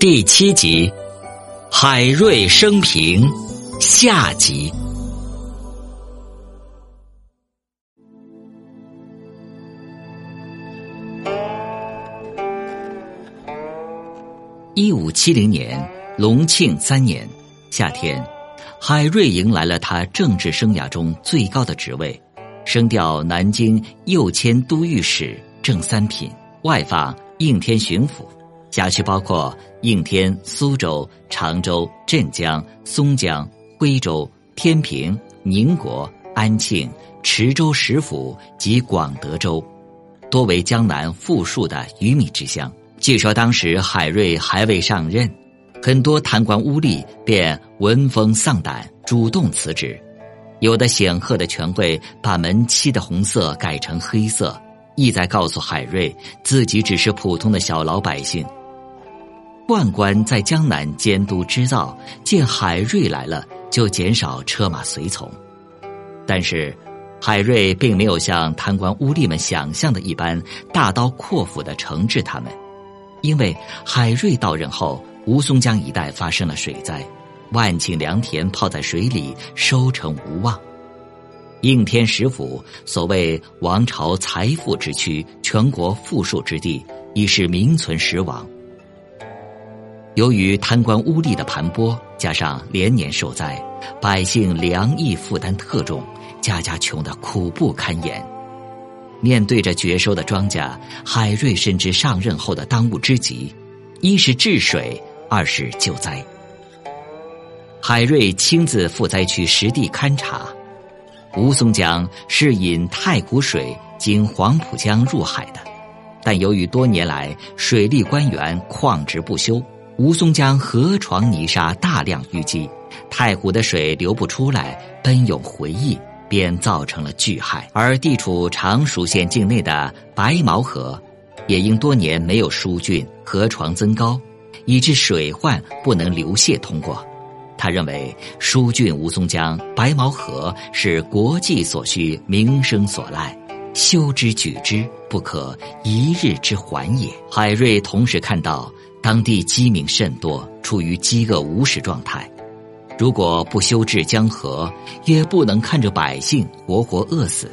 第七集，海瑞生平下集。一五七零年，隆庆三年夏天，海瑞迎来了他政治生涯中最高的职位，升调南京右迁都御史正三品，外放应天巡抚。辖区包括应天、苏州、常州、镇江、松江、徽州、天平、宁国、安庆、池州十府及广德州，多为江南富庶的鱼米之乡。据说当时海瑞还未上任，很多贪官污吏便闻风丧胆，主动辞职。有的显赫的权贵把门漆的红色改成黑色，意在告诉海瑞自己只是普通的小老百姓。宦官在江南监督织造，见海瑞来了，就减少车马随从。但是，海瑞并没有像贪官污吏们想象的一般，大刀阔斧的惩治他们。因为海瑞到任后，吴淞江一带发生了水灾，万顷良田泡在水里，收成无望。应天十府所谓王朝财富之区，全国富庶之地，已是名存实亡。由于贪官污吏的盘剥，加上连年受灾，百姓粮役负担特重，家家穷得苦不堪言。面对着绝收的庄稼，海瑞深知上任后的当务之急，一是治水，二是救灾。海瑞亲自赴灾区实地勘察。吴淞江是引太湖水经黄浦江入海的，但由于多年来水利官员旷职不休。吴淞江河床泥沙大量淤积，太湖的水流不出来，奔涌回溢，便造成了巨害。而地处常熟县境内的白毛河，也因多年没有疏浚，河床增高，以致水患不能流泻通过。他认为疏浚吴淞江、白毛河是国际所需、民生所赖，修之举之，不可一日之缓也。海瑞同时看到。当地饥民甚多，处于饥饿无食状态。如果不修治江河，也不能看着百姓活活饿死。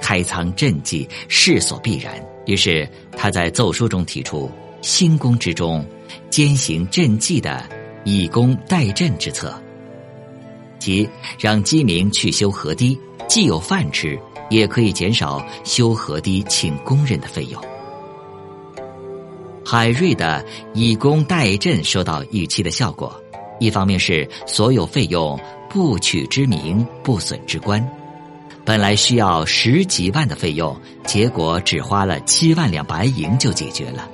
开仓赈济，势所必然。于是他在奏书中提出“新宫之中，兼行赈济的以工代赈之策”，即让饥民去修河堤，既有饭吃，也可以减少修河堤请工人的费用。海瑞的以工代赈收到预期的效果，一方面是所有费用不取之名，不损之官，本来需要十几万的费用，结果只花了七万两白银就解决了；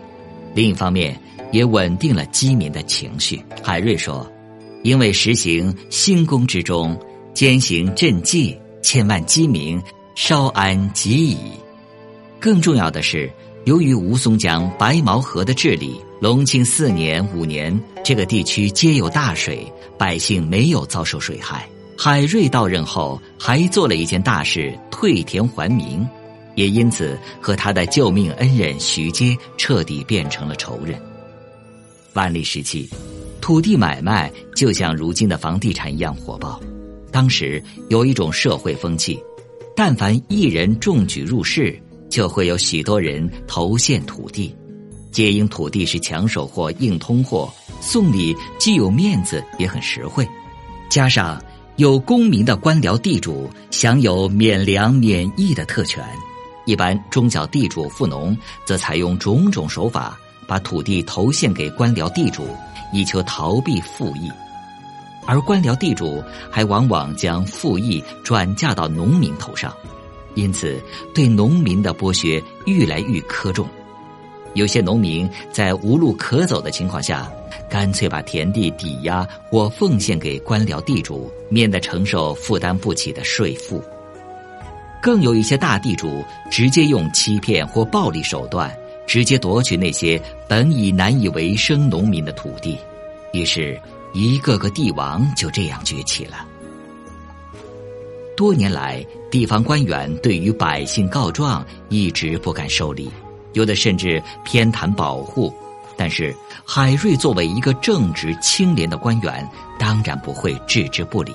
另一方面也稳定了饥民的情绪。海瑞说：“因为实行新工之中，兼行赈济，千万饥民稍安即矣。更重要的是。”由于吴淞江、白毛河的治理，隆庆四年、五年，这个地区皆有大水，百姓没有遭受水害。海瑞到任后，还做了一件大事，退田还民，也因此和他的救命恩人徐阶彻底变成了仇人。万历时期，土地买卖就像如今的房地产一样火爆。当时有一种社会风气，但凡一人中举入仕。就会有许多人投献土地，皆因土地是抢手货、硬通货，送礼既有面子也很实惠。加上有功名的官僚地主享有免粮免役的特权，一般中小地主富农则采用种种手法把土地投献给官僚地主，以求逃避赋役。而官僚地主还往往将赋役转嫁到农民头上。因此，对农民的剥削愈来愈苛重。有些农民在无路可走的情况下，干脆把田地抵押或奉献给官僚地主，免得承受负担不起的税负。更有一些大地主直接用欺骗或暴力手段，直接夺取那些本已难以为生农民的土地。于是，一个个帝王就这样崛起了。多年来，地方官员对于百姓告状一直不敢受理，有的甚至偏袒保护，但是海瑞作为一个正直清廉的官员，当然不会置之不理，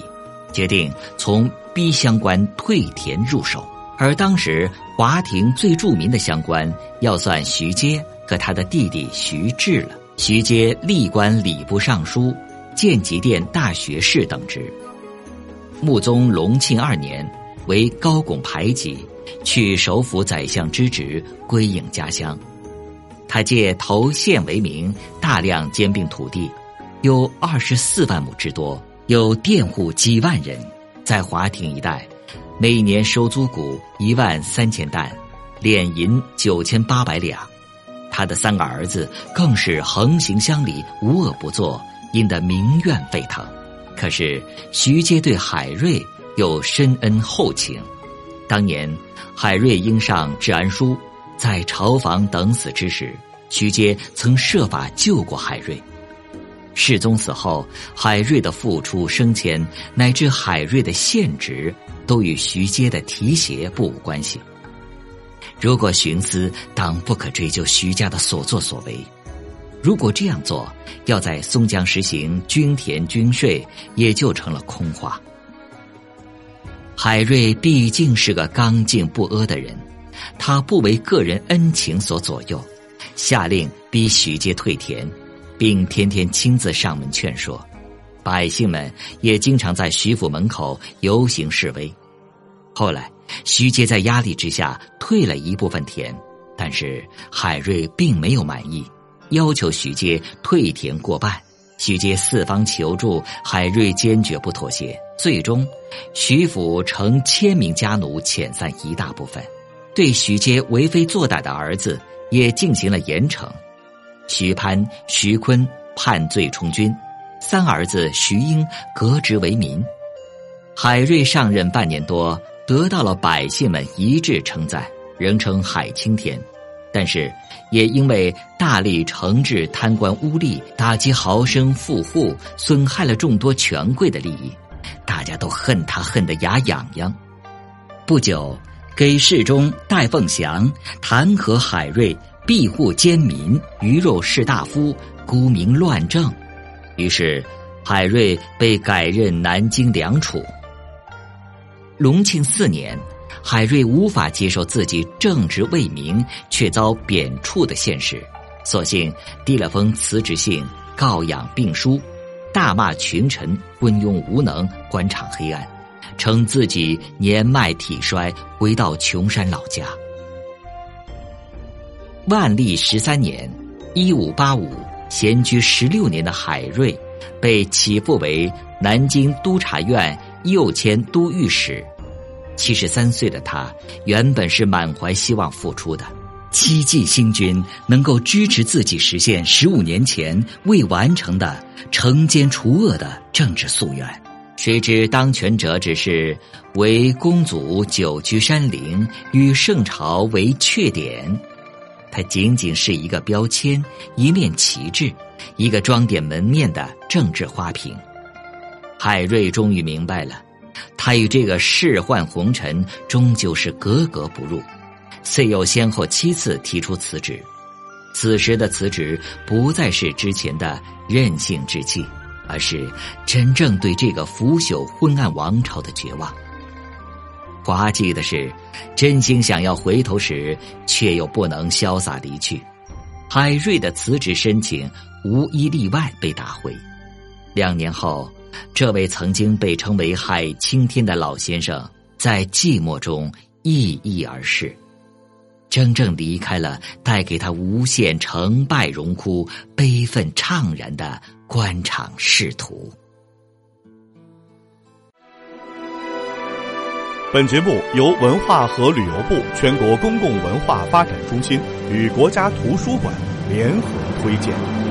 决定从逼乡官退田入手。而当时华亭最著名的乡官，要算徐阶和他的弟弟徐志了。徐阶历官礼部尚书、建极殿大学士等职。穆宗隆庆二年，为高拱排挤，去首辅宰相之职，归隐家乡。他借投县为名，大量兼并土地，有二十四万亩之多，有佃户几万人，在华亭一带，每年收租谷一万三千担，敛银九千八百两。他的三个儿子更是横行乡里，无恶不作，引得民怨沸腾。可是徐阶对海瑞又深恩厚情。当年海瑞应上治安书，在朝房等死之时，徐阶曾设法救过海瑞。世宗死后，海瑞的复出升迁，乃至海瑞的现职，都与徐阶的提携不无关系。如果徇私，当不可追究徐家的所作所为；如果这样做，要在松江实行均田均税，也就成了空话。海瑞毕竟是个刚劲不阿的人，他不为个人恩情所左右，下令逼徐阶退田，并天天亲自上门劝说，百姓们也经常在徐府门口游行示威。后来。徐阶在压力之下退了一部分田，但是海瑞并没有满意，要求徐阶退田过半。徐阶四方求助，海瑞坚决不妥协。最终，徐府成千名家奴遣散一大部分，对徐阶为非作歹的儿子也进行了严惩。徐攀、徐坤判罪充军，三儿子徐英革职为民。海瑞上任半年多。得到了百姓们一致称赞，人称海青天，但是也因为大力惩治贪官污吏，打击豪绅富户，损害了众多权贵的利益，大家都恨他恨得牙痒痒。不久，给事中戴凤祥弹劾海瑞庇护奸民，鱼肉士大夫，沽名乱政，于是海瑞被改任南京粮储。隆庆四年，海瑞无法接受自己正直为民却遭贬黜的现实，索性递了封辞职信，告养病书，大骂群臣昏庸无能，官场黑暗，称自己年迈体衰，回到琼山老家。万历十三年（一五八五），闲居十六年的海瑞，被起复为南京督察院。右迁都御史，七十三岁的他原本是满怀希望复出的，期冀新君能够支持自己实现十五年前未完成的惩奸除恶的政治夙愿。谁知当权者只是为公祖久居山林，与圣朝为缺点，他仅仅是一个标签，一面旗帜，一个装点门面的政治花瓶。海瑞终于明白了，他与这个仕宦红尘终究是格格不入，遂又先后七次提出辞职。此时的辞职不再是之前的任性之气，而是真正对这个腐朽昏暗王朝的绝望。滑稽的是，真心想要回头时，却又不能潇洒离去。海瑞的辞职申请无一例外被打回。两年后。这位曾经被称为“海青天”的老先生，在寂寞中抑郁而逝，真正离开了带给他无限成败荣枯、悲愤怅然的官场仕途。本节目由文化和旅游部全国公共文化发展中心与国家图书馆联合推荐。